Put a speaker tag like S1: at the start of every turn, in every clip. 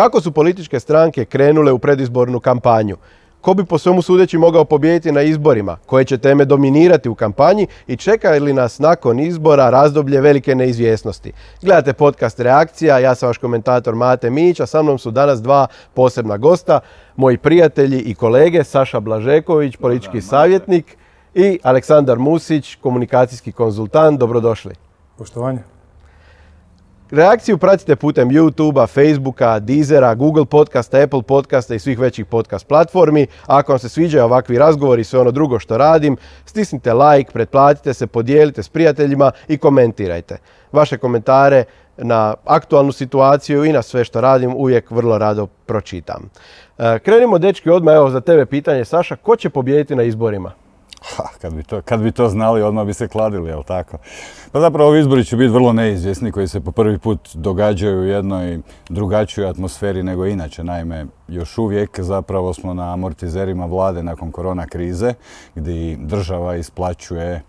S1: Kako su političke stranke krenule u predizbornu kampanju? Ko bi po svemu sudeći mogao pobijediti na izborima? Koje će teme dominirati u kampanji i čeka li nas nakon izbora razdoblje velike neizvjesnosti? Gledate podcast Reakcija, ja sam vaš komentator Mate Mić, a sa mnom su danas dva posebna gosta, moji prijatelji i kolege, Saša Blažeković, politički savjetnik i Aleksandar Musić, komunikacijski konzultant. Dobrodošli.
S2: Poštovanje.
S1: Reakciju pratite putem YouTubea, Facebooka, Deezera, Google podcasta, Apple podcasta i svih većih podcast platformi. Ako vam se sviđaju ovakvi razgovori i sve ono drugo što radim, stisnite like, pretplatite se, podijelite s prijateljima i komentirajte. Vaše komentare na aktualnu situaciju i na sve što radim uvijek vrlo rado pročitam. E, krenimo dečki odmah, evo za tebe pitanje Saša, ko će pobijediti na izborima?
S2: Ha, kad, bi to, kad bi to znali, odmah bi se kladili, jel tako? Pa zapravo ovi izbori će biti vrlo neizvjesni koji se po prvi put događaju u jednoj drugačijoj atmosferi nego inače. Naime, još uvijek zapravo smo na amortizerima vlade nakon korona krize gdje država isplaćuje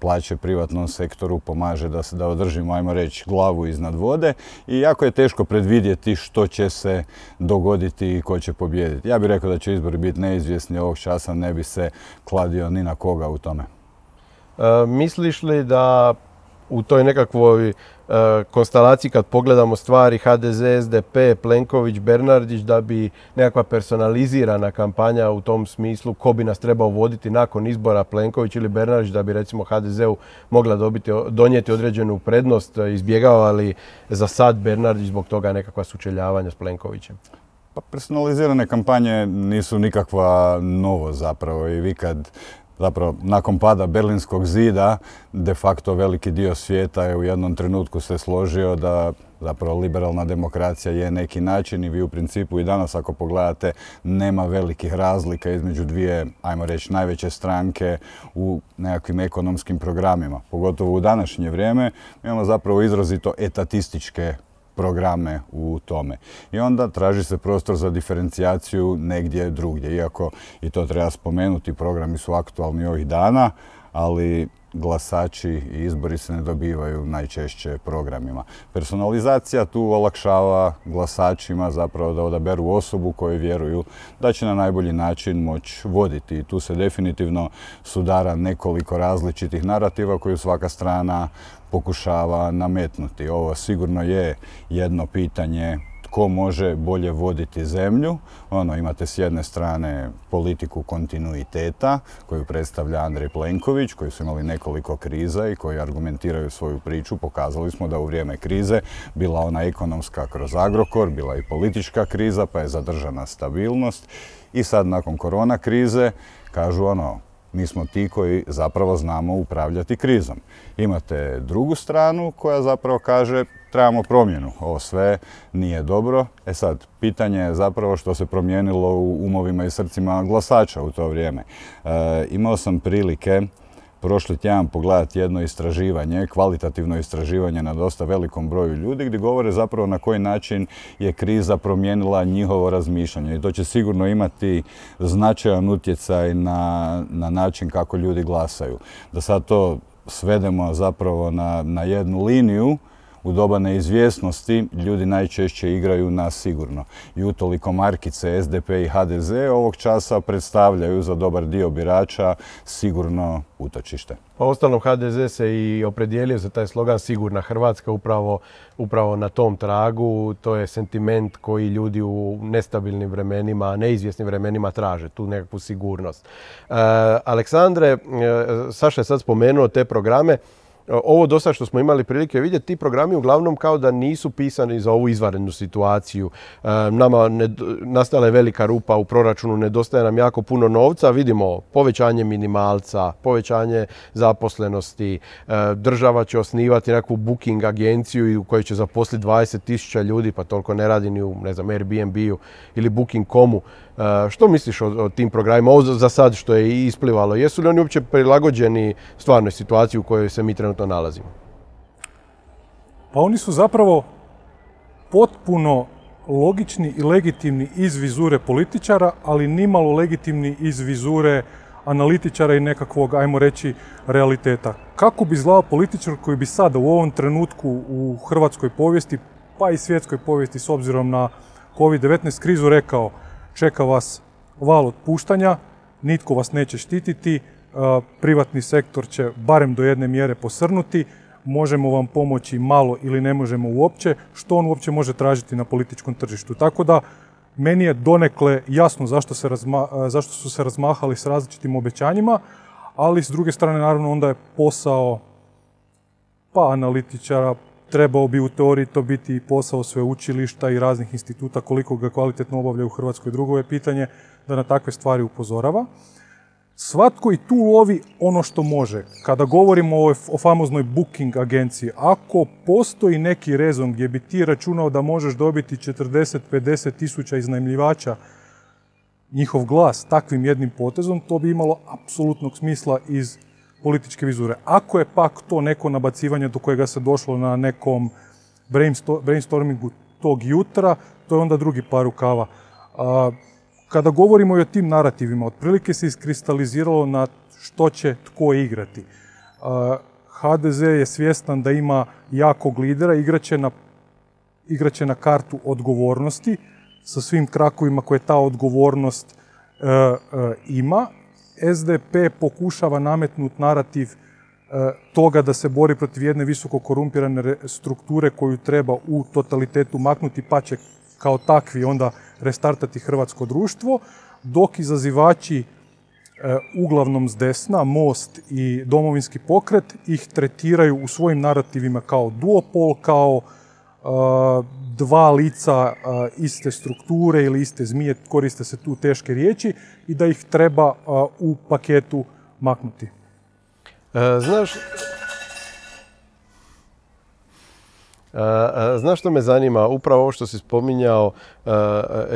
S2: plaće privatnom sektoru pomaže da, se, da održimo, ajmo reći, glavu iznad vode i jako je teško predvidjeti što će se dogoditi i ko će pobijediti. Ja bih rekao da će izbori biti neizvjesni ovog časa, ne bi se kladio ni na koga u tome.
S1: E, misliš li da u toj nekakvoj E, konstelaciji kad pogledamo stvari HDZ, SDP, Plenković, Bernardić da bi nekakva personalizirana kampanja u tom smislu ko bi nas trebao voditi nakon izbora Plenković ili Bernardić da bi recimo HDZ-u mogla dobiti, donijeti određenu prednost, izbjegavali za sad Bernardić zbog toga nekakva sučeljavanja s Plenkovićem?
S2: Pa personalizirane kampanje nisu nikakva novo zapravo i vi kad zapravo nakon pada Berlinskog zida de facto veliki dio svijeta je u jednom trenutku se složio da zapravo liberalna demokracija je neki način i vi u principu i danas ako pogledate nema velikih razlika između dvije, ajmo reći, najveće stranke u nekakvim ekonomskim programima. Pogotovo u današnje vrijeme imamo zapravo izrazito etatističke programe u tome. I onda traži se prostor za diferencijaciju negdje drugdje. Iako i to treba spomenuti, programi su aktualni ovih dana, ali glasači i izbori se ne dobivaju najčešće programima. Personalizacija tu olakšava glasačima zapravo da odaberu osobu koju vjeruju da će na najbolji način moći voditi. I tu se definitivno sudara nekoliko različitih narativa koju svaka strana pokušava nametnuti. Ovo sigurno je jedno pitanje tko može bolje voditi zemlju. Ono, imate s jedne strane politiku kontinuiteta koju predstavlja Andrej Plenković, koji su imali nekoliko kriza i koji argumentiraju svoju priču. Pokazali smo da u vrijeme krize bila ona ekonomska kroz Agrokor, bila i politička kriza, pa je zadržana stabilnost. I sad nakon korona krize kažu ono, mi smo ti koji zapravo znamo upravljati krizom. Imate drugu stranu koja zapravo kaže trebamo promjenu. Ovo sve nije dobro. E sad, pitanje je zapravo što se promijenilo u umovima i srcima glasača u to vrijeme. E, imao sam prilike prošli tjedan pogledati jedno istraživanje, kvalitativno istraživanje na dosta velikom broju ljudi gdje govore zapravo na koji način je kriza promijenila njihovo razmišljanje. I to će sigurno imati značajan utjecaj na, na način kako ljudi glasaju. Da sad to svedemo zapravo na, na jednu liniju, u doba neizvjesnosti ljudi najčešće igraju na sigurno. I utoliko markice SDP i HDZ ovog časa predstavljaju za dobar dio birača sigurno utočište.
S1: Pa ostalom HDZ se i opredijelio za taj slogan Sigurna Hrvatska upravo, upravo na tom tragu. To je sentiment koji ljudi u nestabilnim vremenima, neizvjesnim vremenima traže, tu nekakvu sigurnost. E, Aleksandre, e, Saša je sad spomenuo te programe ovo dosta što smo imali prilike vidjeti, ti programi uglavnom kao da nisu pisani za ovu izvanrednu situaciju. E, nama nastala je velika rupa u proračunu, nedostaje nam jako puno novca, vidimo povećanje minimalca, povećanje zaposlenosti, e, država će osnivati nekakvu booking agenciju u kojoj će zaposliti 20 tisuća ljudi, pa toliko ne radi ni u ne znam, Airbnb-u ili Booking.comu. E, što misliš o, tim programima, ovo za sad što je isplivalo? Jesu li oni uopće prilagođeni stvarnoj situaciji u kojoj se mi trenutno nalazimo?
S3: Pa oni su zapravo potpuno logični i legitimni iz vizure političara, ali nimalo legitimni iz vizure analitičara i nekakvog, ajmo reći, realiteta. Kako bi zlao političar koji bi sada u ovom trenutku u hrvatskoj povijesti, pa i svjetskoj povijesti s obzirom na COVID-19 krizu rekao čeka vas val otpuštanja, nitko vas neće štititi, e, privatni sektor će barem do jedne mjere posrnuti, možemo vam pomoći malo ili ne možemo uopće, što on uopće može tražiti na političkom tržištu. Tako da meni je donekle jasno zašto, se zašto su se razmahali s različitim obećanjima, ali s druge strane naravno onda je posao pa analitičara, trebao bi u teoriji to biti posao sveučilišta i raznih instituta, koliko ga kvalitetno obavlja u Hrvatskoj. Drugo je pitanje da na takve stvari upozorava. Svatko i tu lovi ono što može. Kada govorimo o, o famoznoj booking agenciji, ako postoji neki rezon gdje bi ti računao da možeš dobiti 40-50 tisuća iznajmljivača njihov glas takvim jednim potezom, to bi imalo apsolutnog smisla iz političke vizure. Ako je pak to neko nabacivanje do kojega se došlo na nekom brainstormingu tog jutra, to je onda drugi par rukava. Kada govorimo i o tim narativima, otprilike se iskristaliziralo na što će tko igrati. HDZ je svjestan da ima jakog lidera, igraće na, igraće na kartu odgovornosti sa svim krakovima koje ta odgovornost e, e, ima. SDP pokušava nametnuti narativ e, toga da se bori protiv jedne visoko korumpirane strukture koju treba u totalitetu maknuti, pa će kao takvi onda restartati hrvatsko društvo, dok izazivači e, uglavnom s desna, Most i domovinski pokret, ih tretiraju u svojim narativima kao duopol, kao e, dva lica e, iste strukture ili iste zmije, koriste se tu teške riječi i da ih treba u paketu maknuti.
S1: Znaš, Znaš što me zanima? Upravo ovo što si spominjao,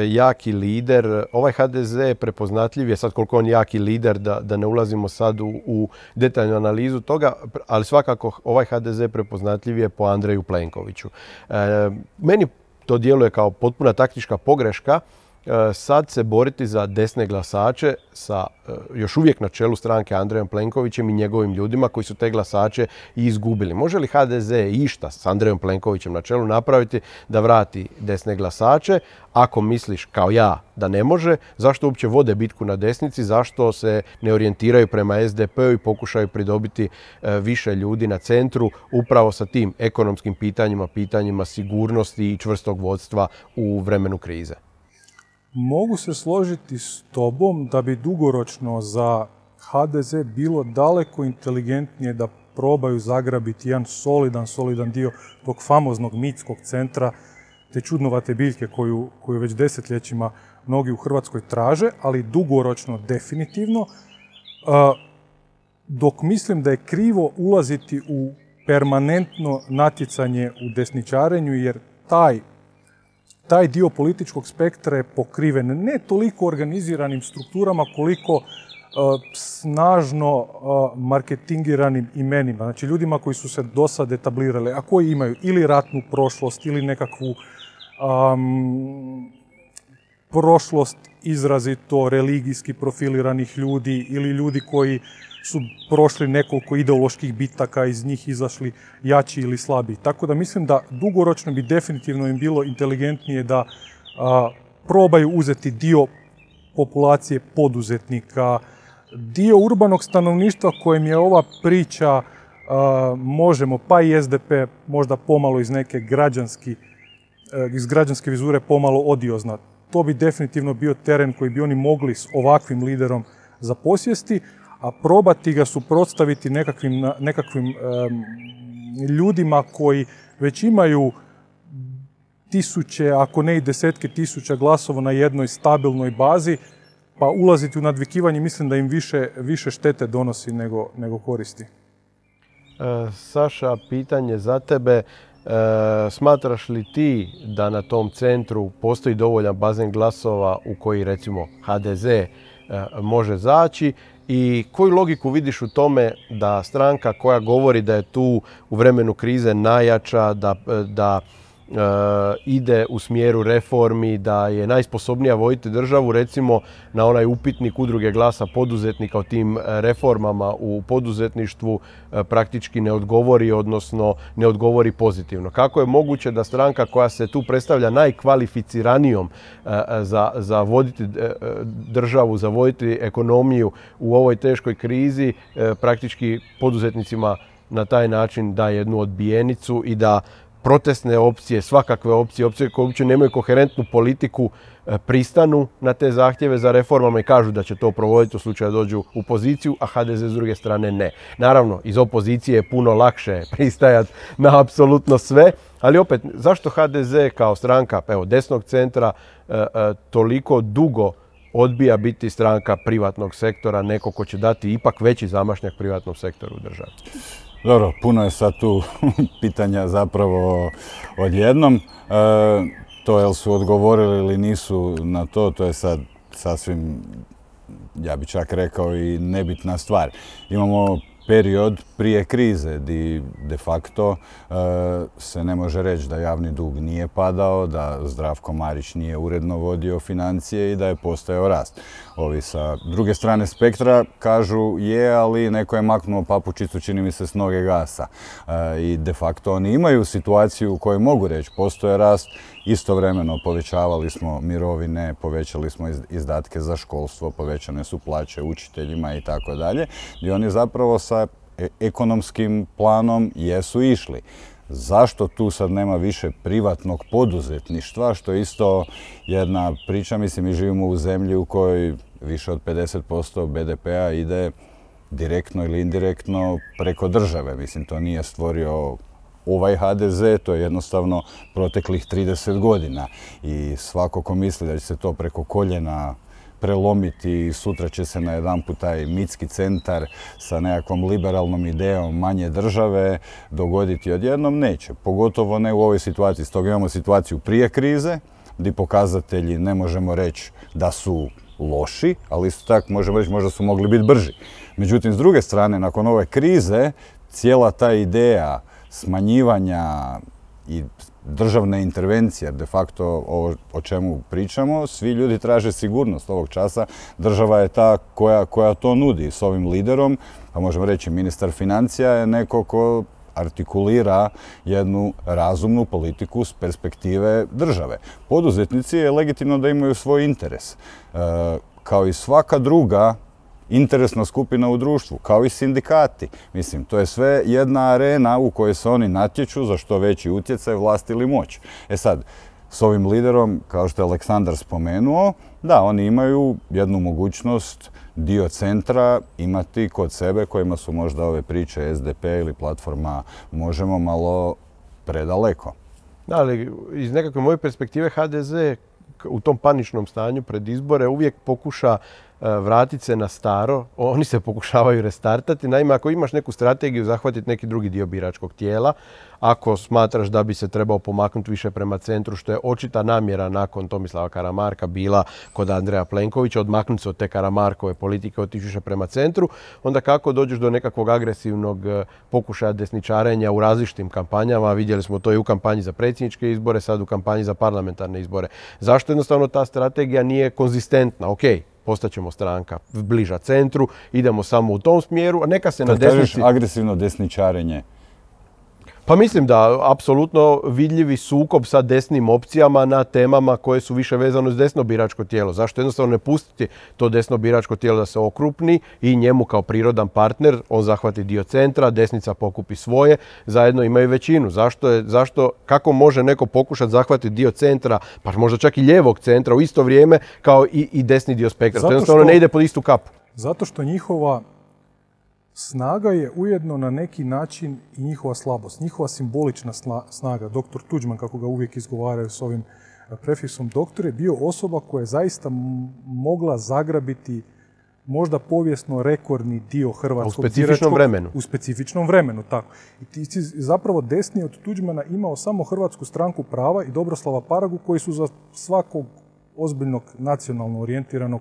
S1: jaki lider. Ovaj HDZ je prepoznatljiv, je sad koliko on jaki lider, da, da ne ulazimo sad u, u detaljnu analizu toga, ali svakako ovaj HDZ prepoznatljiv je po Andreju Plenkoviću. Meni to djeluje kao potpuna taktička pogreška, E, sad se boriti za desne glasače sa e, još uvijek na čelu stranke Andrejom Plenkovićem i njegovim ljudima koji su te glasače i izgubili. Može li HDZ išta s Andrejom Plenkovićem na čelu napraviti da vrati desne glasače? Ako misliš kao ja da ne može, zašto uopće vode bitku na desnici, zašto se ne orijentiraju prema SDP-u i pokušaju pridobiti e, više ljudi na centru upravo sa tim ekonomskim pitanjima, pitanjima sigurnosti i čvrstog vodstva u vremenu krize?
S3: Mogu se složiti s tobom da bi dugoročno za HDZ bilo daleko inteligentnije da probaju zagrabiti jedan solidan, solidan dio tog famoznog mitskog centra, te čudnovate biljke koju, koju već desetljećima mnogi u Hrvatskoj traže, ali dugoročno definitivno, dok mislim da je krivo ulaziti u permanentno natjecanje u desničarenju, jer taj taj dio političkog spektra je pokriven ne toliko organiziranim strukturama koliko e, snažno e, marketingiranim imenima, znači ljudima koji su se do sad etablirali, a koji imaju ili ratnu prošlost ili nekakvu prošlost izrazito religijski profiliranih ljudi ili ljudi koji su prošli nekoliko ideoloških bitaka, iz njih izašli jači ili slabi. Tako da mislim da dugoročno bi definitivno im bilo inteligentnije da probaju uzeti dio populacije poduzetnika, dio urbanog stanovništva kojem je ova priča možemo, pa i SDP možda pomalo iz neke građanski, e, iz građanske vizure pomalo odiozna. To bi definitivno bio teren koji bi oni mogli s ovakvim liderom zaposjesti, a probati ga suprotstaviti nekakvim, nekakvim ljudima koji već imaju tisuće, ako ne i desetke tisuća glasova na jednoj stabilnoj bazi, pa ulaziti u nadvikivanje mislim da im više, više štete donosi nego, nego koristi.
S1: E, Saša, pitanje za tebe. E, smatraš li ti da na tom centru postoji dovoljan bazen glasova u koji recimo HDZ e, može zaći i koju logiku vidiš u tome da stranka koja govori da je tu u vremenu krize najjača, da, da ide u smjeru reformi, da je najsposobnija voditi državu, recimo na onaj upitnik udruge glasa poduzetnika o tim reformama u poduzetništvu praktički ne odgovori, odnosno ne odgovori pozitivno. Kako je moguće da stranka koja se tu predstavlja najkvalificiranijom za, za voditi državu, za voditi ekonomiju u ovoj teškoj krizi, praktički poduzetnicima na taj način da jednu odbijenicu i da protestne opcije, svakakve opcije, opcije koje uopće nemaju koherentnu politiku, e, pristanu na te zahtjeve za reformama i kažu da će to provoditi u slučaju da dođu u poziciju, a HDZ s druge strane ne. Naravno, iz opozicije je puno lakše pristajati na apsolutno sve, ali opet, zašto HDZ kao stranka evo, desnog centra e, e, toliko dugo odbija biti stranka privatnog sektora, neko ko će dati ipak veći zamašnjak privatnom sektoru u državi?
S2: Dobro, puno je sad tu pitanja zapravo odjednom. E, to jel su odgovorili ili nisu na to, to je sad sasvim, ja bi čak rekao i nebitna stvar. Imamo period prije krize di de facto e, se ne može reći da javni dug nije padao, da Zdravko Marić nije uredno vodio financije i da je postojao rast. Ovi sa druge strane spektra kažu je, ali neko je maknuo papučicu, čini mi se, s noge gasa. E, I de facto oni imaju situaciju u kojoj mogu reći postoje rast, istovremeno povećavali smo mirovine, povećali smo izdatke za školstvo, povećane su plaće učiteljima i tako dalje. I oni zapravo sa e, ekonomskim planom jesu išli. Zašto tu sad nema više privatnog poduzetništva, što je isto jedna priča, mislim, mi živimo u zemlji u kojoj više od 50% BDP-a ide direktno ili indirektno preko države. Mislim, to nije stvorio ovaj HDZ, to je jednostavno proteklih 30 godina. I svako ko misli da će se to preko koljena prelomiti i sutra će se na jedan put taj mitski centar sa nekakvom liberalnom idejom manje države dogoditi odjednom, neće. Pogotovo ne u ovoj situaciji. Stoga imamo situaciju prije krize, gdje pokazatelji ne možemo reći da su loši, ali isto tako možemo reći možda su mogli biti brži. Međutim, s druge strane, nakon ove krize, cijela ta ideja smanjivanja i državne intervencije, de facto ovo o čemu pričamo, svi ljudi traže sigurnost ovog časa. Država je ta koja, koja to nudi s ovim liderom, a možemo reći ministar financija je neko ko artikulira jednu razumnu politiku s perspektive države. Poduzetnici je legitimno da imaju svoj interes. E, kao i svaka druga interesna skupina u društvu, kao i sindikati. Mislim, to je sve jedna arena u kojoj se oni natječu za što veći utjecaj, vlast ili moć. E sad, s ovim liderom, kao što je Aleksandar spomenuo, da, oni imaju jednu mogućnost dio centra imati kod sebe kojima su možda ove priče SDP ili platforma Možemo malo predaleko.
S1: Da, ali iz nekakve moje perspektive HDZ u tom paničnom stanju pred izbore uvijek pokuša vratiti se na staro, oni se pokušavaju restartati. Naime, ako imaš neku strategiju zahvatiti neki drugi dio biračkog tijela, ako smatraš da bi se trebao pomaknuti više prema centru, što je očita namjera nakon Tomislava Karamarka bila kod Andreja Plenkovića, odmaknuti se od te Karamarkove politike, otići više prema centru, onda kako dođeš do nekakvog agresivnog e, pokušaja desničarenja u različitim kampanjama, vidjeli smo to i u kampanji za predsjedničke izbore, sad u kampanji za parlamentarne izbore. Zašto jednostavno ta strategija nije konzistentna? Ok, postaćemo stranka bliža centru, idemo samo u tom smjeru, a neka se na desnici...
S2: agresivno desničarenje,
S1: pa mislim da apsolutno vidljivi sukob sa desnim opcijama na temama koje su više vezano s desno biračko tijelo. Zašto jednostavno ne pustiti to desno biračko tijelo da se okrupni i njemu kao prirodan partner on zahvati dio centra, desnica pokupi svoje, zajedno imaju većinu. Zašto, je, zašto kako može neko pokušati zahvatiti dio centra, pa možda čak i ljevog centra u isto vrijeme kao i, i desni dio spektra. to jednostavno ne ide pod istu kapu.
S3: Zato što njihova snaga je ujedno na neki način i njihova slabost, njihova simbolična snaga. Doktor Tuđman, kako ga uvijek izgovaraju s ovim e, prefiksom doktor, je bio osoba koja je zaista mogla zagrabiti možda povijesno rekordni dio hrvatskog
S1: U specifičnom vremenu.
S3: U specifičnom vremenu, tako. I ti si zapravo desnije od Tuđmana imao samo Hrvatsku stranku prava i Dobroslava Paragu koji su za svakog ozbiljnog nacionalno orijentiranog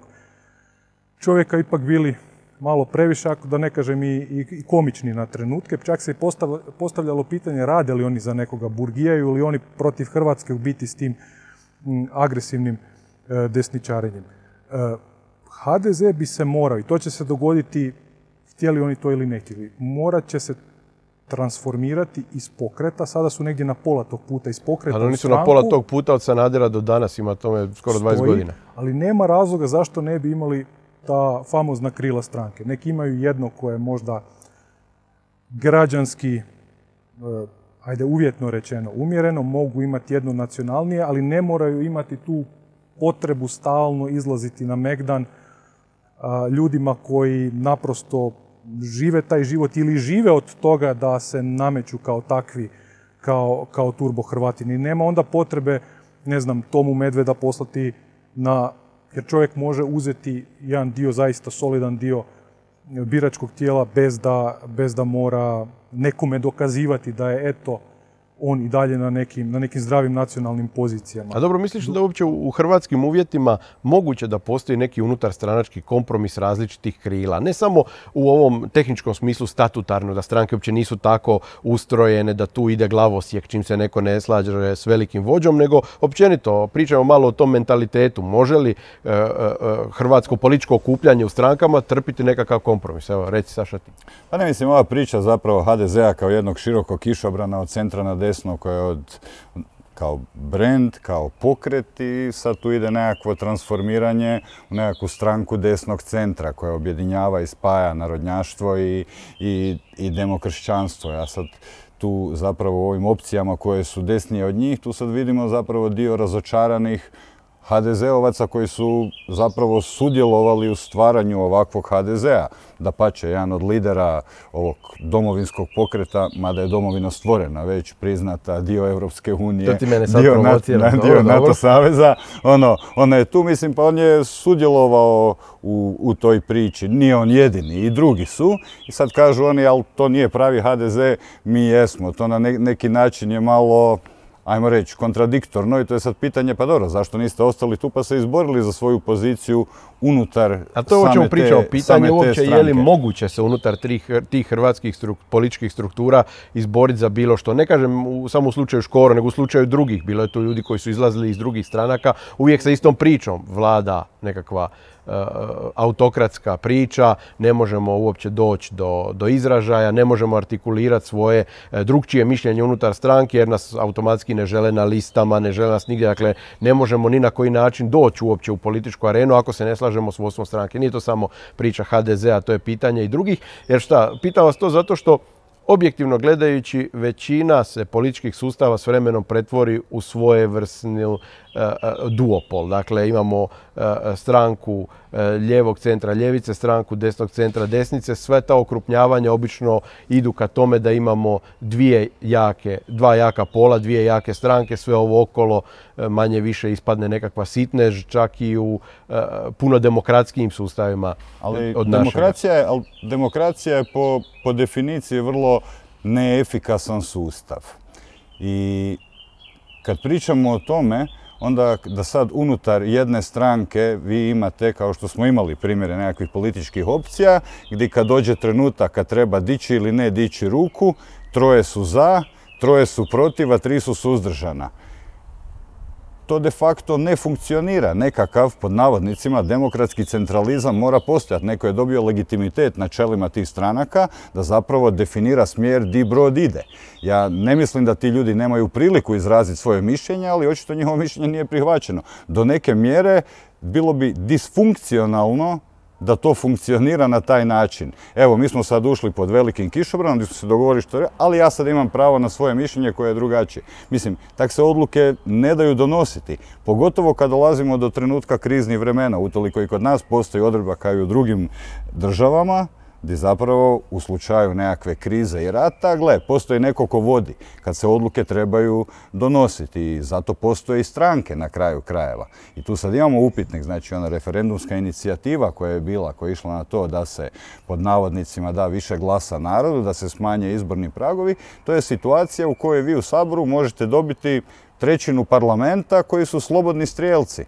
S3: čovjeka ipak bili malo previše, ako da ne kažem i, i, komični na trenutke. Čak se i postavljalo pitanje rade li oni za nekoga Burgijaju ili oni protiv Hrvatske u biti s tim agresivnim e, desničarenjem. E, HDZ bi se morao, i to će se dogoditi, htjeli oni to ili ne htjeli, morat će se transformirati iz pokreta, sada su negdje na pola tog puta iz pokreta
S1: Ali oni su na pola tog puta od Sanadera do danas, ima tome skoro 20 godina.
S3: Ali nema razloga zašto ne bi imali ta famozna krila stranke. Neki imaju jedno koje je možda građanski, e, ajde uvjetno rečeno, umjereno, mogu imati jedno nacionalnije, ali ne moraju imati tu potrebu stalno izlaziti na Megdan ljudima koji naprosto žive taj život ili žive od toga da se nameću kao takvi, kao, kao turbo Hrvatini. Nema onda potrebe, ne znam, Tomu Medveda poslati na, jer čovjek može uzeti jedan dio, zaista solidan dio biračkog tijela bez da, bez da mora nekome dokazivati da je eto on i dalje na nekim, na nekim zdravim nacionalnim pozicijama.
S1: A dobro, misliš da uopće u hrvatskim uvjetima moguće da postoji neki unutar stranački kompromis različitih krila? Ne samo u ovom tehničkom smislu statutarno, da stranke uopće nisu tako ustrojene, da tu ide glavosjek čim se neko ne slađe s velikim vođom, nego općenito pričamo malo o tom mentalitetu. Može li e, e, e, hrvatsko političko okupljanje u strankama trpiti nekakav kompromis? Evo, reci Saša ti.
S2: Pa ne mislim, ova priča zapravo HDZ-a kao jednog širokog kišobrana od centra na desno koje je od kao brand, kao pokret i sad tu ide nekakvo transformiranje u nekakvu stranku desnog centra koja objedinjava i spaja narodnjaštvo i, i, i demokršćanstvo. Ja sad tu zapravo u ovim opcijama koje su desnije od njih, tu sad vidimo zapravo dio razočaranih HDZ-ovaca koji su zapravo sudjelovali u stvaranju ovakvog HDZ-a. Da pače, jedan od lidera ovog domovinskog pokreta, mada je domovina stvorena, već priznata dio Europske unije, dio, NATO, NATO saveza, ono, ona je tu, mislim, pa on je sudjelovao u, u toj priči. Nije on jedini, i drugi su. I sad kažu oni, ali to nije pravi HDZ, mi jesmo. To na neki način je malo ajmo reći, kontradiktorno i to je sad pitanje, pa dobro, zašto niste ostali tu pa se izborili za svoju poziciju unutar
S1: A to je o čemu pričamo, pitanje uopće je li moguće se unutar tih, hrvatskih političkih struktura izboriti za bilo što. Ne kažem u, samo u slučaju Škoro, nego u slučaju drugih. Bilo je tu ljudi koji su izlazili iz drugih stranaka, uvijek sa istom pričom vlada nekakva autokratska priča, ne možemo uopće doći do, do izražaja, ne možemo artikulirati svoje e, drugčije mišljenje unutar stranke jer nas automatski ne žele na listama, ne žele nas nigdje, dakle ne možemo ni na koji način doći uopće u političku arenu ako se ne slažemo s vodstvom stranke. Nije to samo priča HDZ-a, to je pitanje i drugih. Jer šta, pitam vas to zato što objektivno gledajući većina se političkih sustava s vremenom pretvori u svojevrsnu E, e, duopol. Dakle, imamo stranku ljevog centra ljevice, stranku desnog centra desnice. Sve ta okrupnjavanja obično idu ka tome da imamo dvije jake, dva jaka pola, dvije jake stranke, sve ovo okolo manje više ispadne nekakva sitnež, čak i u puno demokratskijim sustavima
S2: ali demokracija je, ali demokracija je po, po definiciji vrlo neefikasan sustav. I kad pričamo o tome, onda da sad unutar jedne stranke vi imate, kao što smo imali primjere nekakvih političkih opcija, gdje kad dođe trenutak kad treba dići ili ne dići ruku, troje su za, troje su protiv, a tri su suzdržana to de facto ne funkcionira. Nekakav, pod navodnicima, demokratski centralizam mora postojati. Neko je dobio legitimitet na čelima tih stranaka da zapravo definira smjer di brod ide. Ja ne mislim da ti ljudi nemaju priliku izraziti svoje mišljenje, ali očito njihovo mišljenje nije prihvaćeno. Do neke mjere bilo bi disfunkcionalno da to funkcionira na taj način. Evo, mi smo sad ušli pod velikim kišobranom gdje smo se dogovorili što ali ja sad imam pravo na svoje mišljenje koje je drugačije. Mislim, tak se odluke ne daju donositi. Pogotovo kad dolazimo do trenutka kriznih vremena, utoliko i kod nas postoji odredba kao i u drugim državama, gdje zapravo u slučaju nekakve krize i rata, gle, postoji neko ko vodi kad se odluke trebaju donositi i zato postoje i stranke na kraju krajeva. I tu sad imamo upitnik, znači ona referendumska inicijativa koja je bila, koja je išla na to da se pod navodnicima da više glasa narodu, da se smanje izborni pragovi, to je situacija u kojoj vi u Saboru možete dobiti trećinu parlamenta koji su slobodni strijelci.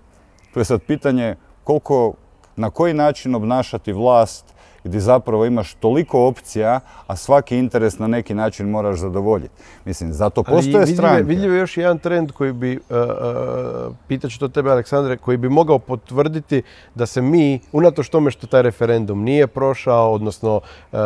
S2: Tu je sad pitanje koliko, na koji način obnašati vlast gdje zapravo imaš toliko opcija, a svaki interes na neki način moraš zadovoljiti. Mislim, zato postoje stranke.
S1: Vidljiv je još jedan trend koji bi, uh, uh, pitat ću to tebe Aleksandre, koji bi mogao potvrditi da se mi, unatoč tome što taj referendum nije prošao, odnosno uh,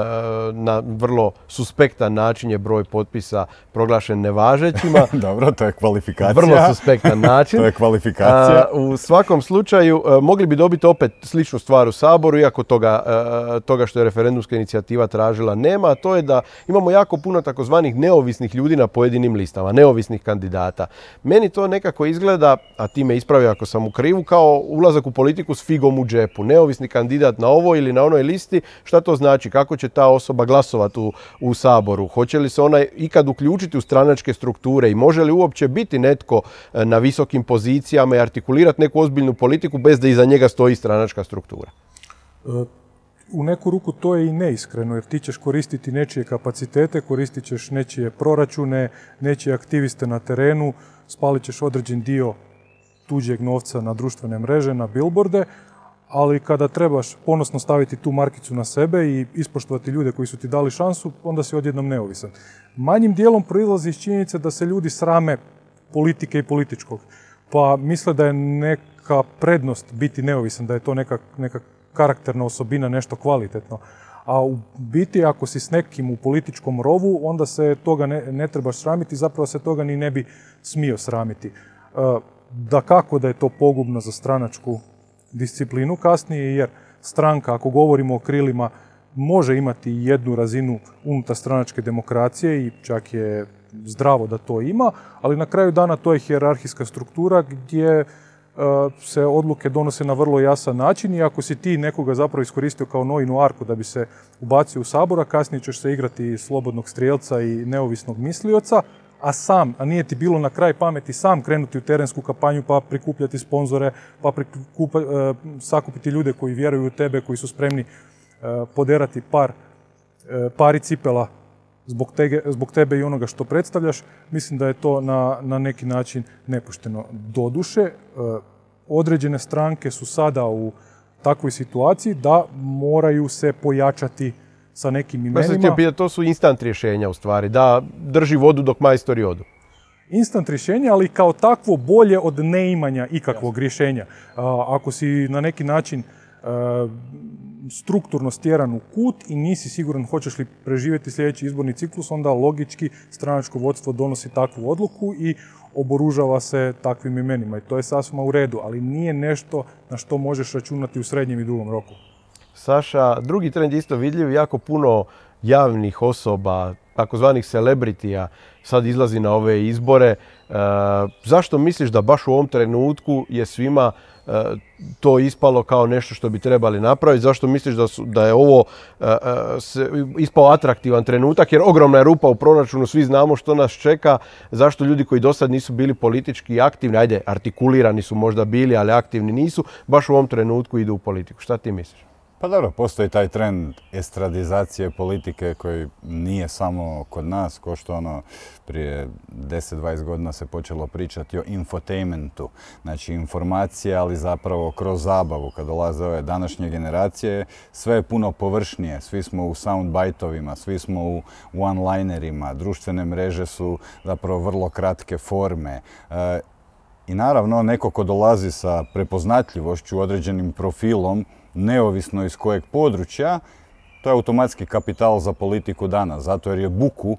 S1: na vrlo suspektan način je broj potpisa proglašen nevažećima.
S2: Dobro, to je kvalifikacija.
S1: Vrlo suspektan način.
S2: to je kvalifikacija.
S1: u svakom slučaju mogli bi dobiti opet sličnu stvar u Saboru, iako toga, toga što je referendumska inicijativa tražila nema, a to je da imamo jako puno takozvanih neovisnih ljudi na pojedinim listama, neovisnih kandidata. Meni to nekako izgleda, a ti me ispravi ako sam u krivu, kao ulazak u politiku s figom u džepu. Neovisni kandidat na ovoj ili na onoj listi, šta to znači? Kako će ta osoba glasovati u, u Saboru? Hoće li se ona ikad uključiti u stranačke strukture i može li uopće biti netko e, na visokim pozicijama i artikulirati neku ozbiljnu politiku bez da iza njega stoji stranačka struktura?
S3: E, u neku ruku to je i neiskreno, jer ti ćeš koristiti nečije kapacitete, koristit ćeš nečije proračune, nečije aktiviste na terenu, spalit ćeš određen dio tuđeg novca na društvene mreže, na billboarde, ali kada trebaš ponosno staviti tu markicu na sebe i ispoštovati ljude koji su ti dali šansu, onda si odjednom neovisan. Manjim dijelom proizlazi iz činjenice da se ljudi srame politike i političkog, pa misle da je neka prednost biti neovisan, da je to neka, neka karakterna osobina, nešto kvalitetno. A u biti ako si s nekim u političkom rovu, onda se toga ne, ne trebaš sramiti, zapravo se toga ni ne bi smio sramiti. E, da kako da je to pogubno za stranačku disciplinu kasnije, jer stranka, ako govorimo o krilima, može imati jednu razinu unutar stranačke demokracije i čak je zdravo da to ima, ali na kraju dana to je hijerarhijska struktura gdje se odluke donose na vrlo jasan način i ako si ti nekoga zapravo iskoristio kao nojinu arku da bi se ubacio u sabor, a kasnije ćeš se igrati slobodnog strijelca i neovisnog mislioca, a sam, a nije ti bilo na kraj pameti sam krenuti u terensku kampanju pa prikupljati sponzore, pa prikupa, eh, sakupiti ljude koji vjeruju u tebe, koji su spremni eh, poderati par, pari cipela zbog, zbog tebe i onoga što predstavljaš, mislim da je to na, na neki način nepošteno. Doduše, e, određene stranke su sada u takvoj situaciji da moraju se pojačati sa nekim imenima.
S1: Ja to su instant rješenja u stvari, da drži vodu dok majstori odu.
S3: Instant rješenja, ali kao takvo bolje od neimanja ikakvog rješenja. Ako si na neki način e, strukturno stjeran u kut i nisi siguran hoćeš li preživjeti sljedeći izborni ciklus, onda logički stranačko vodstvo donosi takvu odluku i oboružava se takvim imenima. I to je sasvim u redu, ali nije nešto na što možeš računati u srednjem i dugom roku.
S1: Saša, drugi trend isto vidljiv, jako puno javnih osoba, takozvanih celebritija, sad izlazi na ove izbore. E, zašto misliš da baš u ovom trenutku je svima to ispalo kao nešto što bi trebali napraviti? Zašto misliš da, su, da je ovo e, e, ispao atraktivan trenutak? Jer ogromna je rupa u proračunu, svi znamo što nas čeka. Zašto ljudi koji do sad nisu bili politički aktivni, ajde, artikulirani su možda bili, ali aktivni nisu, baš u ovom trenutku idu u politiku? Šta ti misliš?
S2: Pa dobro, postoji taj trend estradizacije politike koji nije samo kod nas, ko što ono prije 10-20 godina se počelo pričati o infotainmentu. Znači informacije, ali zapravo kroz zabavu. Kad dolaze ove današnje generacije, sve je puno površnije. Svi smo u soundbajtovima, svi smo u one-linerima. Društvene mreže su zapravo vrlo kratke forme. E, I naravno, neko ko dolazi sa prepoznatljivošću, određenim profilom, neovisno iz kojeg područja, to je automatski kapital za politiku danas, zato jer je buku,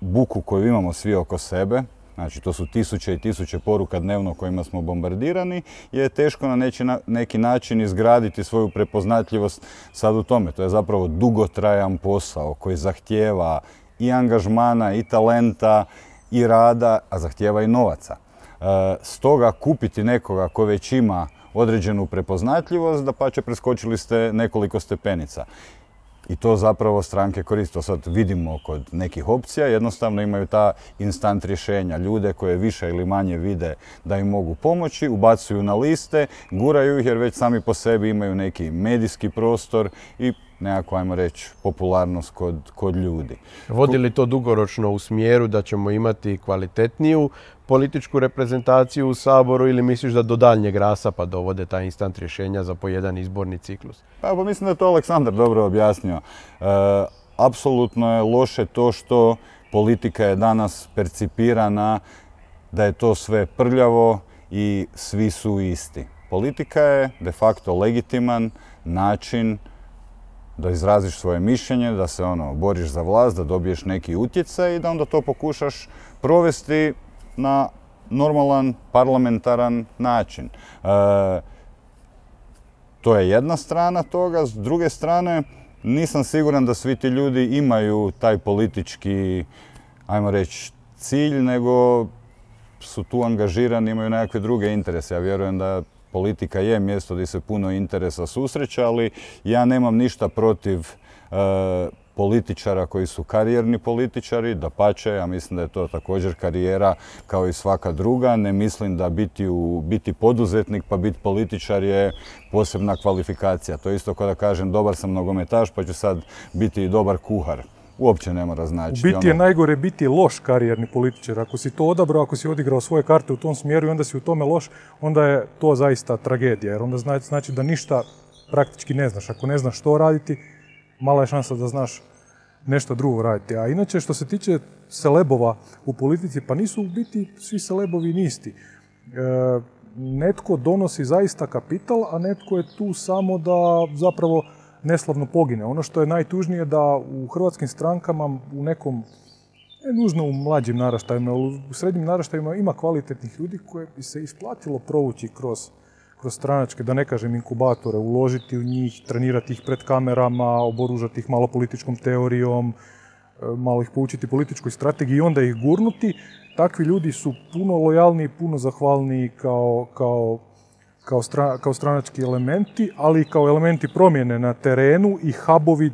S2: buku koju imamo svi oko sebe, znači to su tisuće i tisuće poruka dnevno kojima smo bombardirani, je teško na neki način izgraditi svoju prepoznatljivost sad u tome. To je zapravo dugotrajan posao koji zahtijeva i angažmana i talenta i rada, a zahtijeva i novaca. E, stoga kupiti nekoga ko već ima određenu prepoznatljivost, da pa će preskočili ste nekoliko stepenica. I to zapravo stranke koriste. sad vidimo kod nekih opcija, jednostavno imaju ta instant rješenja. Ljude koje više ili manje vide da im mogu pomoći, ubacuju na liste, guraju ih jer već sami po sebi imaju neki medijski prostor i nekakvu, ajmo reći, popularnost kod, kod ljudi.
S1: Vodi li to dugoročno u smjeru da ćemo imati kvalitetniju političku reprezentaciju u Saboru ili misliš da do daljnjeg rasapa dovode ta instant rješenja za po jedan izborni ciklus?
S2: Pa, pa mislim da je to Aleksandar dobro objasnio. E, apsolutno je loše to što politika je danas percipirana da je to sve prljavo i svi su isti. Politika je de facto legitiman način da izraziš svoje mišljenje, da se ono boriš za vlast, da dobiješ neki utjecaj i da onda to pokušaš provesti na normalan parlamentaran način. E, to je jedna strana toga, s druge strane nisam siguran da svi ti ljudi imaju taj politički, ajmo reći, cilj, nego su tu angažirani, imaju nekakve druge interese. Ja vjerujem da politika je mjesto gdje se puno interesa susreće, ali ja nemam ništa protiv e, političara koji su karijerni političari, da pače, ja mislim da je to također karijera kao i svaka druga. Ne mislim da biti, u, biti poduzetnik pa biti političar je posebna kvalifikacija. To je isto kao da kažem dobar sam nogometaš pa ću sad biti i dobar kuhar. Uopće ne mora znači.
S3: U biti je najgore biti loš karijerni političar. Ako si to odabrao, ako si odigrao svoje karte u tom smjeru i onda si u tome loš, onda je to zaista tragedija. Jer onda znači da ništa praktički ne znaš. Ako ne znaš što raditi, mala je šansa da znaš nešto drugo raditi. A inače, što se tiče selebova u politici, pa nisu u biti svi selebovi isti. E, netko donosi zaista kapital, a netko je tu samo da zapravo neslavno pogine. Ono što je najtužnije da u hrvatskim strankama u nekom, ne nužno u mlađim naraštajima, u srednjim naraštajima ima kvalitetnih ljudi koje bi se isplatilo provući kroz kroz stranačke, da ne kažem inkubatore, uložiti u njih, trenirati ih pred kamerama, oboružati ih malo političkom teorijom, e, malo ih poučiti političkoj strategiji i onda ih gurnuti. Takvi ljudi su puno lojalniji, puno zahvalniji kao, kao, kao, kao stranački elementi, ali i kao elementi promjene na terenu i hubovi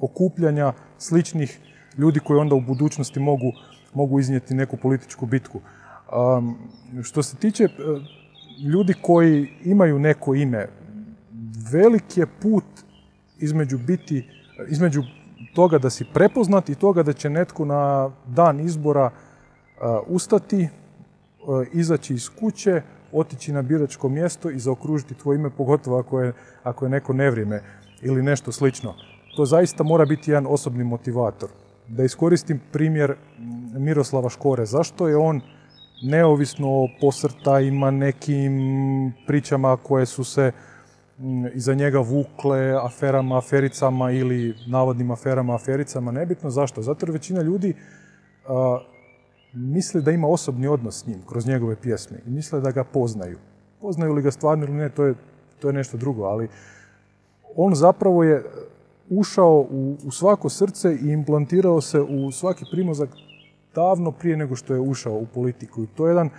S3: okupljanja sličnih ljudi koji onda u budućnosti mogu, mogu iznijeti neku političku bitku. Um, što se tiče e, ljudi koji imaju neko ime, velik je put između biti, između toga da si prepoznat i toga da će netko na dan izbora ustati, izaći iz kuće, otići na biračko mjesto i zaokružiti tvoje ime, pogotovo ako je, ako je neko nevrijeme ili nešto slično. To zaista mora biti jedan osobni motivator. Da iskoristim primjer Miroslava Škore. Zašto je on neovisno o posrtajima, nekim pričama koje su se mm, iza njega vukle, aferama, afericama ili navodnim aferama, afericama, nebitno. Zašto? Zato jer većina ljudi misli da ima osobni odnos s njim kroz njegove pjesme i misle da ga poznaju. Poznaju li ga stvarno ili ne, to je, to je nešto drugo, ali on zapravo je ušao u, u svako srce i implantirao se u svaki primozak davno prije nego što je ušao u politiku. I to je jedan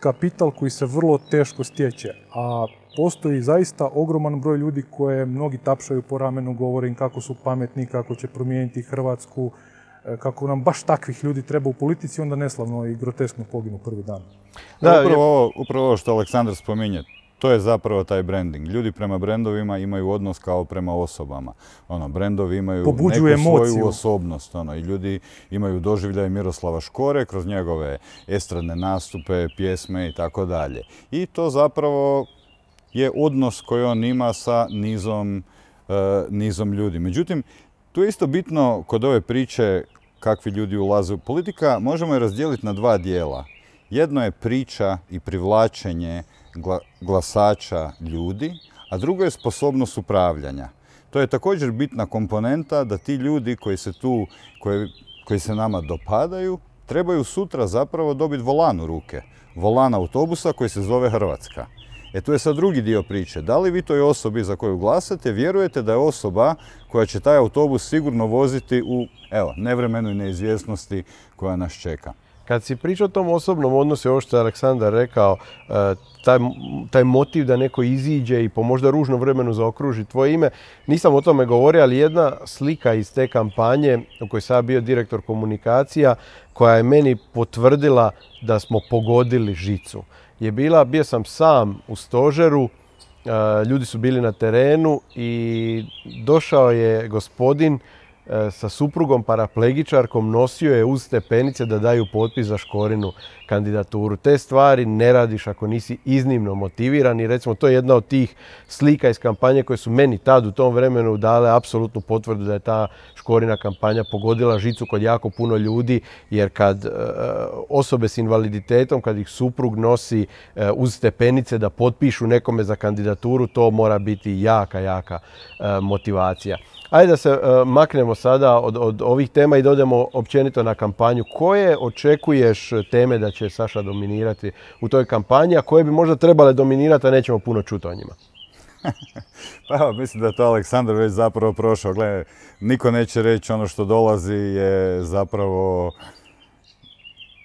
S3: kapital koji se vrlo teško stječe, a postoji zaista ogroman broj ljudi koje mnogi tapšaju po ramenu, govore im kako su pametni, kako će promijeniti Hrvatsku, e, kako nam baš takvih ljudi treba u politici, onda neslavno i groteskno poginu prvi dan.
S2: Da, upravo, ovo, upravo ovo što Aleksandar spominje, to je zapravo taj branding. Ljudi prema brendovima imaju odnos kao prema osobama. Ono, brendovi imaju neku svoju osobnost. Ono, I ljudi imaju doživljaj Miroslava Škore kroz njegove estradne nastupe, pjesme i tako dalje. I to zapravo je odnos koji on ima sa nizom, uh, nizom ljudi. Međutim, tu je isto bitno kod ove priče kakvi ljudi ulaze u politika, možemo je razdijeliti na dva dijela. Jedno je priča i privlačenje glasača ljudi, a drugo je sposobnost upravljanja. To je također bitna komponenta da ti ljudi koji se tu, koji, koji se nama dopadaju, trebaju sutra zapravo dobiti volan u ruke. Volan autobusa koji se zove Hrvatska. E tu je sad drugi dio priče. Da li vi toj osobi za koju glasate vjerujete da je osoba koja će taj autobus sigurno voziti u evo, nevremenu i neizvjesnosti koja nas čeka?
S1: Kad si pričao o tom osobnom odnosu, ovo što je Aleksandar rekao, e, taj, taj motiv da neko iziđe i po možda ružnom vremenu zaokruži tvoje ime, nisam o tome govorio, ali jedna slika iz te kampanje u kojoj sam bio direktor komunikacija, koja je meni potvrdila da smo pogodili žicu, je bila, bio sam sam u stožeru, ljudi su bili na terenu i došao je gospodin E, sa suprugom paraplegičarkom nosio je uz stepenice da daju potpis za Škorinu kandidaturu. Te stvari ne radiš ako nisi iznimno motiviran i recimo to je jedna od tih slika iz kampanje koje su meni tad u tom vremenu dale apsolutnu potvrdu da je ta Škorina kampanja pogodila žicu kod jako puno ljudi jer kad e, osobe s invaliditetom, kad ih suprug nosi e, uz stepenice da potpišu nekome za kandidaturu, to mora biti jaka, jaka motivacija. Ajde da se e, maknemo sada od, od ovih tema i dodemo općenito na kampanju. Koje očekuješ teme da će Saša dominirati u toj kampanji, a koje bi možda trebale dominirati, a nećemo puno čuti o njima?
S2: pa evo, mislim da je to Aleksandar već zapravo prošao. Gle, niko neće reći ono što dolazi je zapravo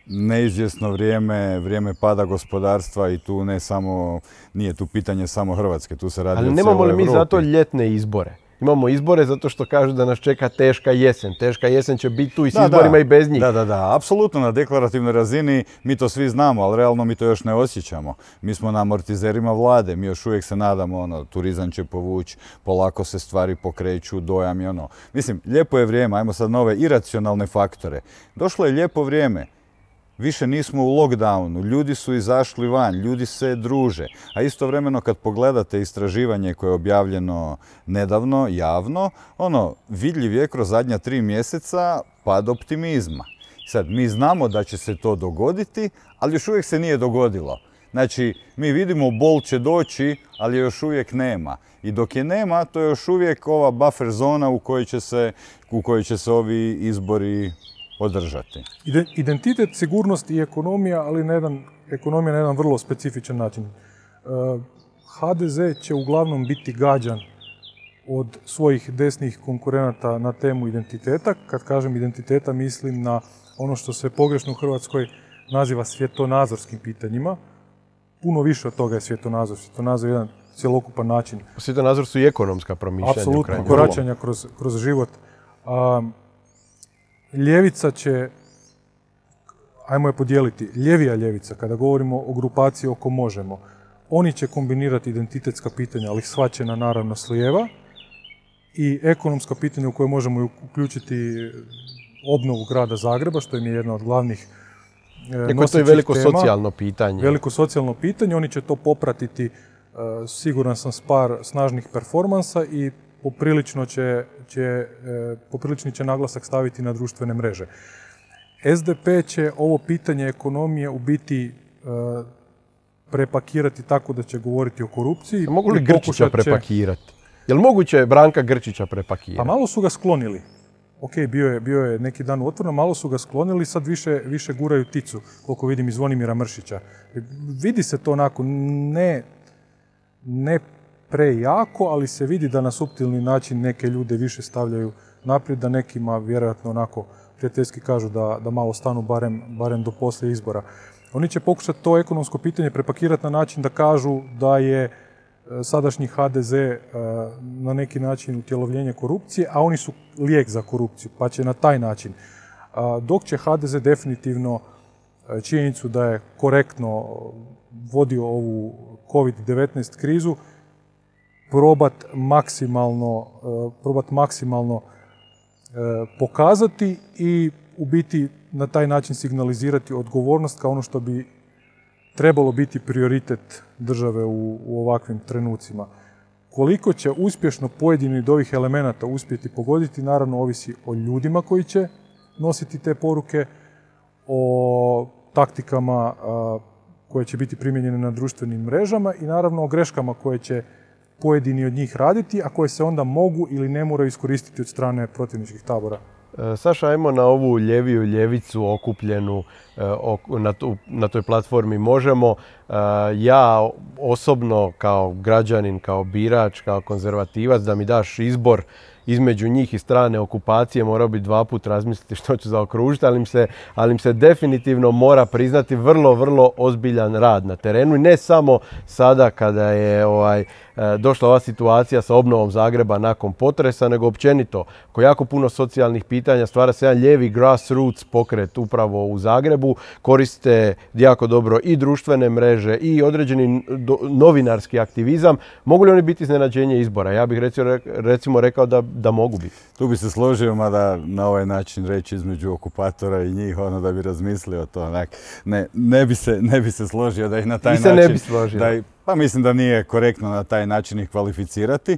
S2: neizvjesno vrijeme, vrijeme pada gospodarstva i tu ne samo, nije tu pitanje samo Hrvatske, tu se radi
S1: Ali nemamo li mi zato ljetne izbore? Imamo izbore zato što kažu da nas čeka teška jesen. Teška jesen će biti tu i s izborima i bez njih.
S2: Da, da, da. Apsolutno na deklarativnoj razini mi to svi znamo, ali realno mi to još ne osjećamo. Mi smo na amortizerima vlade, mi još uvijek se nadamo, ono, turizam će povući, polako se stvari pokreću, dojam i ono. Mislim, lijepo je vrijeme, ajmo sad nove iracionalne faktore. Došlo je lijepo vrijeme. Više nismo u lockdownu, ljudi su izašli van, ljudi se druže. A istovremeno kad pogledate istraživanje koje je objavljeno nedavno, javno, ono, vidljiv je kroz zadnja tri mjeseca pad optimizma. Sad, mi znamo da će se to dogoditi, ali još uvijek se nije dogodilo. Znači, mi vidimo bol će doći, ali još uvijek nema. I dok je nema, to je još uvijek ova buffer zona u kojoj će se, u kojoj će se ovi izbori održati.
S3: Identitet, sigurnost i ekonomija, ali na jedan, ekonomija na jedan vrlo specifičan način. HDZ e, će uglavnom biti gađan od svojih desnih konkurenata na temu identiteta. Kad kažem identiteta mislim na ono što se pogrešno u Hrvatskoj naziva svjetonazorskim pitanjima. Puno više od toga je svjetonazor. Svjetonazor je jedan cjelokupan način.
S1: Svjetonazor su i ekonomska promišljanja.
S3: Apsolutno, koračanja kroz, kroz život. Ljevica će, ajmo je podijeliti, ljevija ljevica, kada govorimo o grupaciji oko možemo, oni će kombinirati identitetska pitanja, ali shvaćena naravno s lijeva, i ekonomska pitanja u koje možemo uključiti obnovu grada Zagreba, što im je jedna od glavnih
S1: Neko to je veliko socijalno pitanje.
S3: Veliko socijalno pitanje, oni će to popratiti, e, siguran sam, s par snažnih performansa i poprilično će, će, e, poprilični će naglasak staviti na društvene mreže. SDP će ovo pitanje ekonomije u biti e, prepakirati tako da će govoriti o korupciji.
S1: Mogu li Grčića prepakirati? Je li moguće Branka Grčića prepakirati?
S3: Pa malo su ga sklonili. Ok, bio je, bio je neki dan otvoreno, malo su ga sklonili, sad više, više guraju ticu, koliko vidim iz Zvonimira Mršića. Vidi se to onako, ne, ne prejako, ali se vidi da na suptilni način neke ljude više stavljaju naprijed, da nekima vjerojatno onako prijateljski kažu da, da malo stanu barem, barem do poslije izbora. Oni će pokušati to ekonomsko pitanje prepakirati na način da kažu da je e, sadašnji HDZ e, na neki način utjelovljenje korupcije, a oni su lijek za korupciju, pa će na taj način. Dok će HDZ definitivno e, činjenicu da je korektno vodio ovu COVID-19 krizu, probat maksimalno, e, probat maksimalno e, pokazati i u biti na taj način signalizirati odgovornost kao ono što bi trebalo biti prioritet države u, u ovakvim trenucima. Koliko će uspješno pojedini od ovih elemenata uspjeti pogoditi, naravno ovisi o ljudima koji će nositi te poruke, o taktikama koje će biti primijenjene na društvenim mrežama i naravno o greškama koje će pojedini od njih raditi, a koje se onda mogu ili ne moraju iskoristiti od strane protivničkih tabora.
S1: E, Saša, ajmo na ovu ljeviju ljevicu okupljenu e, na, toj platformi Možemo. E, ja osobno kao građanin, kao birač, kao konzervativac, da mi daš izbor između njih i strane okupacije morao bi dva put razmisliti što ću zaokružiti, ali im, se, ali im se definitivno mora priznati vrlo, vrlo ozbiljan rad na terenu i ne samo sada kada je ovaj, E, došla ova situacija sa obnovom Zagreba nakon potresa, nego općenito ko jako puno socijalnih pitanja stvara se jedan lijevi grassroots pokret upravo u Zagrebu, koriste jako dobro i društvene mreže i određeni novinarski aktivizam. Mogu li oni biti iznenađenje izbora? Ja bih recimo rekao da, da mogu biti.
S2: Tu bi se složio, mada na ovaj način reći između okupatora i njih, ono da bi razmislio to. Ne, ne, bi se, ne bi se složio da ih na taj način...
S1: ne bi složio.
S2: Da pa mislim da nije korektno na taj način ih kvalificirati. E,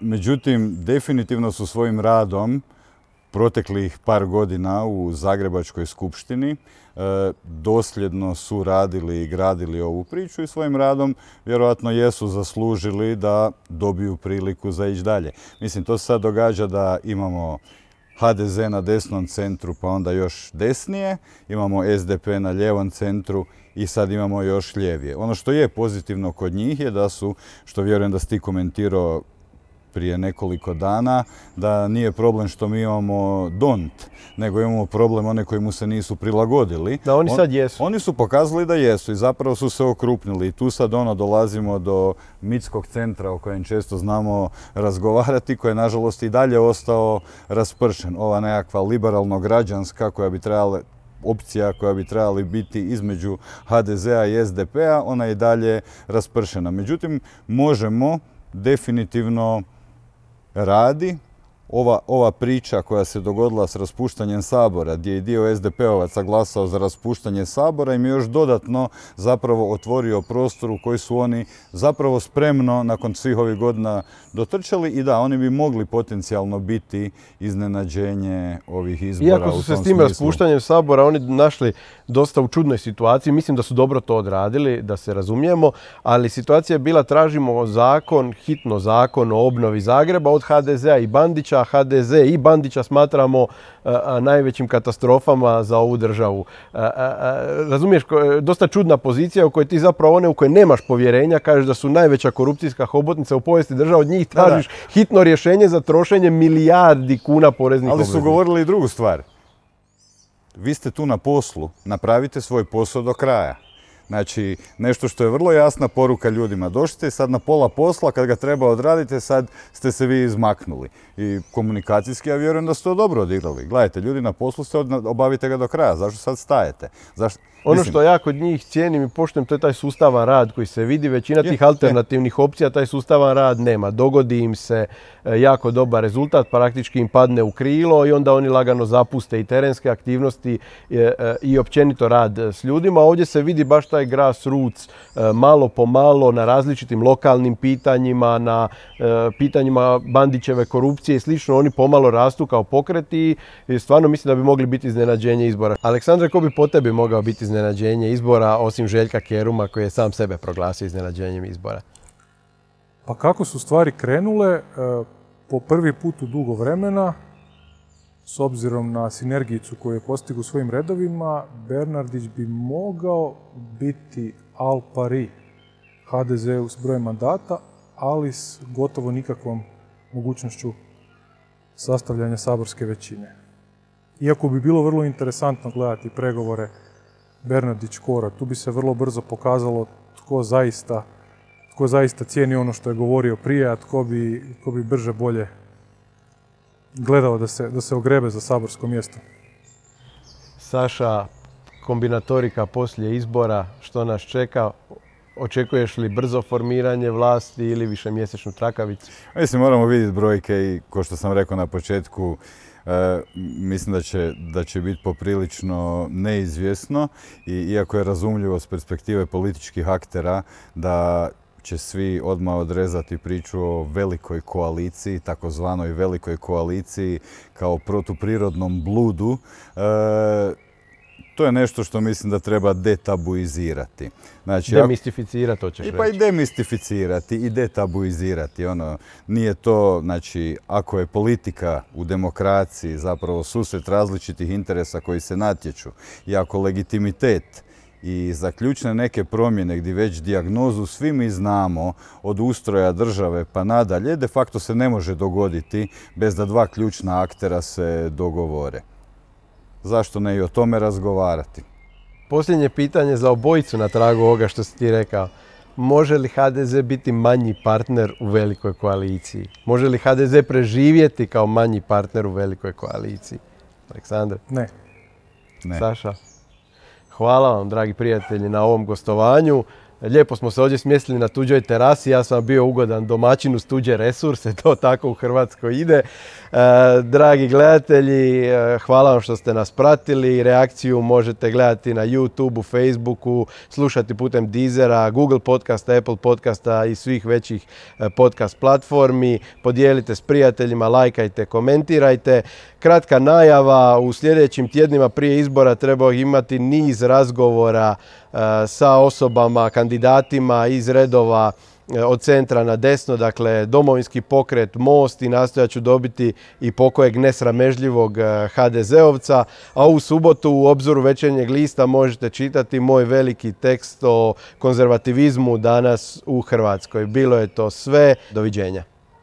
S2: međutim, definitivno su svojim radom proteklih par godina u Zagrebačkoj skupštini dosljedno su radili i gradili ovu priču i svojim radom vjerojatno jesu zaslužili da dobiju priliku za ići dalje. Mislim, to se sad događa da imamo HDZ na desnom centru, pa onda još desnije, imamo SDP na ljevom centru i sad imamo još ljevije. Ono što je pozitivno kod njih je da su, što vjerujem da si ti komentirao prije nekoliko dana, da nije problem što mi imamo DONT, nego imamo problem one koji mu se nisu prilagodili.
S1: Da, oni sad jesu.
S2: Oni su pokazali da jesu i zapravo su se okrupnili. I tu sad ono dolazimo do mitskog centra o kojem često znamo razgovarati, koji je nažalost i dalje ostao raspršen. Ova nekakva liberalno-građanska koja bi trebala opcija koja bi trebali biti između HDZ-a i SDP-a, ona je i dalje raspršena. Međutim, možemo definitivno radi ova, ova priča koja se dogodila s raspuštanjem Sabora, gdje je dio SDP-ovaca glasao za raspuštanje Sabora im je još dodatno zapravo otvorio prostor u koji su oni zapravo spremno nakon svih ovih godina dotrčali i da, oni bi mogli potencijalno biti iznenađenje ovih izbora.
S1: Iako su se s tim raspuštanjem Sabora oni našli dosta u čudnoj situaciji, mislim da su dobro to odradili, da se razumijemo, ali situacija je bila tražimo zakon, hitno zakon o obnovi Zagreba od HDZ-a i Bandića, HDZ i Bandića smatramo najvećim katastrofama za ovu državu. Razumiješ, dosta čudna pozicija u kojoj ti zapravo one u kojoj nemaš povjerenja, kažeš da su najveća korupcijska hobotnica u povijesti država, od njih tražiš hitno rješenje za trošenje milijardi kuna poreznih
S2: Ali su govorili i drugu stvar. Vi ste tu na poslu, napravite svoj posao do kraja. Znači, nešto što je vrlo jasna poruka ljudima. Došli sad na pola posla, kad ga treba odraditi, sad ste se vi izmaknuli. I komunikacijski, ja vjerujem da ste to dobro odigrali. Gledajte, ljudi na poslu ste, obavite ga do kraja. Zašto sad stajete? Zašto,
S1: ono što ja kod njih cijenim i poštujem, to je taj sustavan rad koji se vidi. Većina tih alternativnih opcija taj sustavan rad nema. Dogodi im se e, jako dobar rezultat, praktički im padne u krilo i onda oni lagano zapuste i terenske aktivnosti e, e, i općenito rad s ljudima. Ovdje se vidi baš taj grassroots malo po malo na različitim lokalnim pitanjima, na pitanjima Bandićeve korupcije i slično. Oni pomalo rastu kao pokreti i stvarno mislim da bi mogli biti iznenađenje izbora. Aleksandre, ko bi po tebi mogao biti iznenađenje izbora, osim Željka Keruma koji je sam sebe proglasio iznenađenjem izbora?
S3: Pa kako su stvari krenule, e, po prvi put u dugo vremena, s obzirom na sinergijicu koju je postigao u svojim redovima, Bernardić bi mogao biti al pari HDZ-u s brojem mandata, ali s gotovo nikakvom mogućnošću sastavljanja saborske većine. Iako bi bilo vrlo interesantno gledati pregovore Bernardić Kora. Tu bi se vrlo brzo pokazalo tko zaista, tko zaista cijeni ono što je govorio prije, a tko bi, tko bi brže bolje gledao da se, da se ogrebe za saborsko mjesto.
S1: Saša, kombinatorika poslije izbora, što nas čeka? Očekuješ li brzo formiranje vlasti ili više mjesečnu trakavicu?
S2: Mislim, moramo vidjeti brojke i, kao što sam rekao na početku, E, mislim da će, da će biti poprilično neizvjesno i iako je razumljivo s perspektive političkih aktera da će svi odmah odrezati priču o velikoj koaliciji, takozvanoj velikoj koaliciji kao protuprirodnom bludu. E, to je nešto što mislim da treba detabuizirati.
S1: Znači, demistificirati, to ćeš
S2: I Pa i demistificirati i detabuizirati. Ono, nije to, znači, ako je politika u demokraciji zapravo susret različitih interesa koji se natječu i ako legitimitet i za ključne neke promjene gdje već dijagnozu svi mi znamo od ustroja države pa nadalje, de facto se ne može dogoditi bez da dva ključna aktera se dogovore. Zašto ne i o tome razgovarati?
S1: Posljednje pitanje za obojicu na tragu ovoga što si ti rekao. Može li HDZ biti manji partner u velikoj koaliciji? Može li HDZ preživjeti kao manji partner u velikoj koaliciji? Aleksandar?
S3: Ne.
S2: Ne.
S1: Saša? Hvala vam, dragi prijatelji, na ovom gostovanju. Lijepo smo se ovdje smjestili na tuđoj terasi, ja sam bio ugodan domaćin uz tuđe resurse, to tako u Hrvatskoj ide. E, dragi gledatelji, e, hvala vam što ste nas pratili, reakciju možete gledati na YouTubeu, Facebooku, slušati putem Deezera, Google podcasta, Apple podcasta i svih većih e, podcast platformi. Podijelite s prijateljima, lajkajte, komentirajte. Kratka najava, u sljedećim tjednima prije izbora trebao imati niz razgovora sa osobama, kandidatima iz redova e, od centra na desno, dakle domovinski pokret, most i nastojat ću dobiti i pokojeg nesramežljivog e, HDZ-ovca. A u subotu u obzoru večernjeg lista možete čitati moj veliki tekst o konzervativizmu danas u Hrvatskoj. Bilo je to sve. Doviđenja.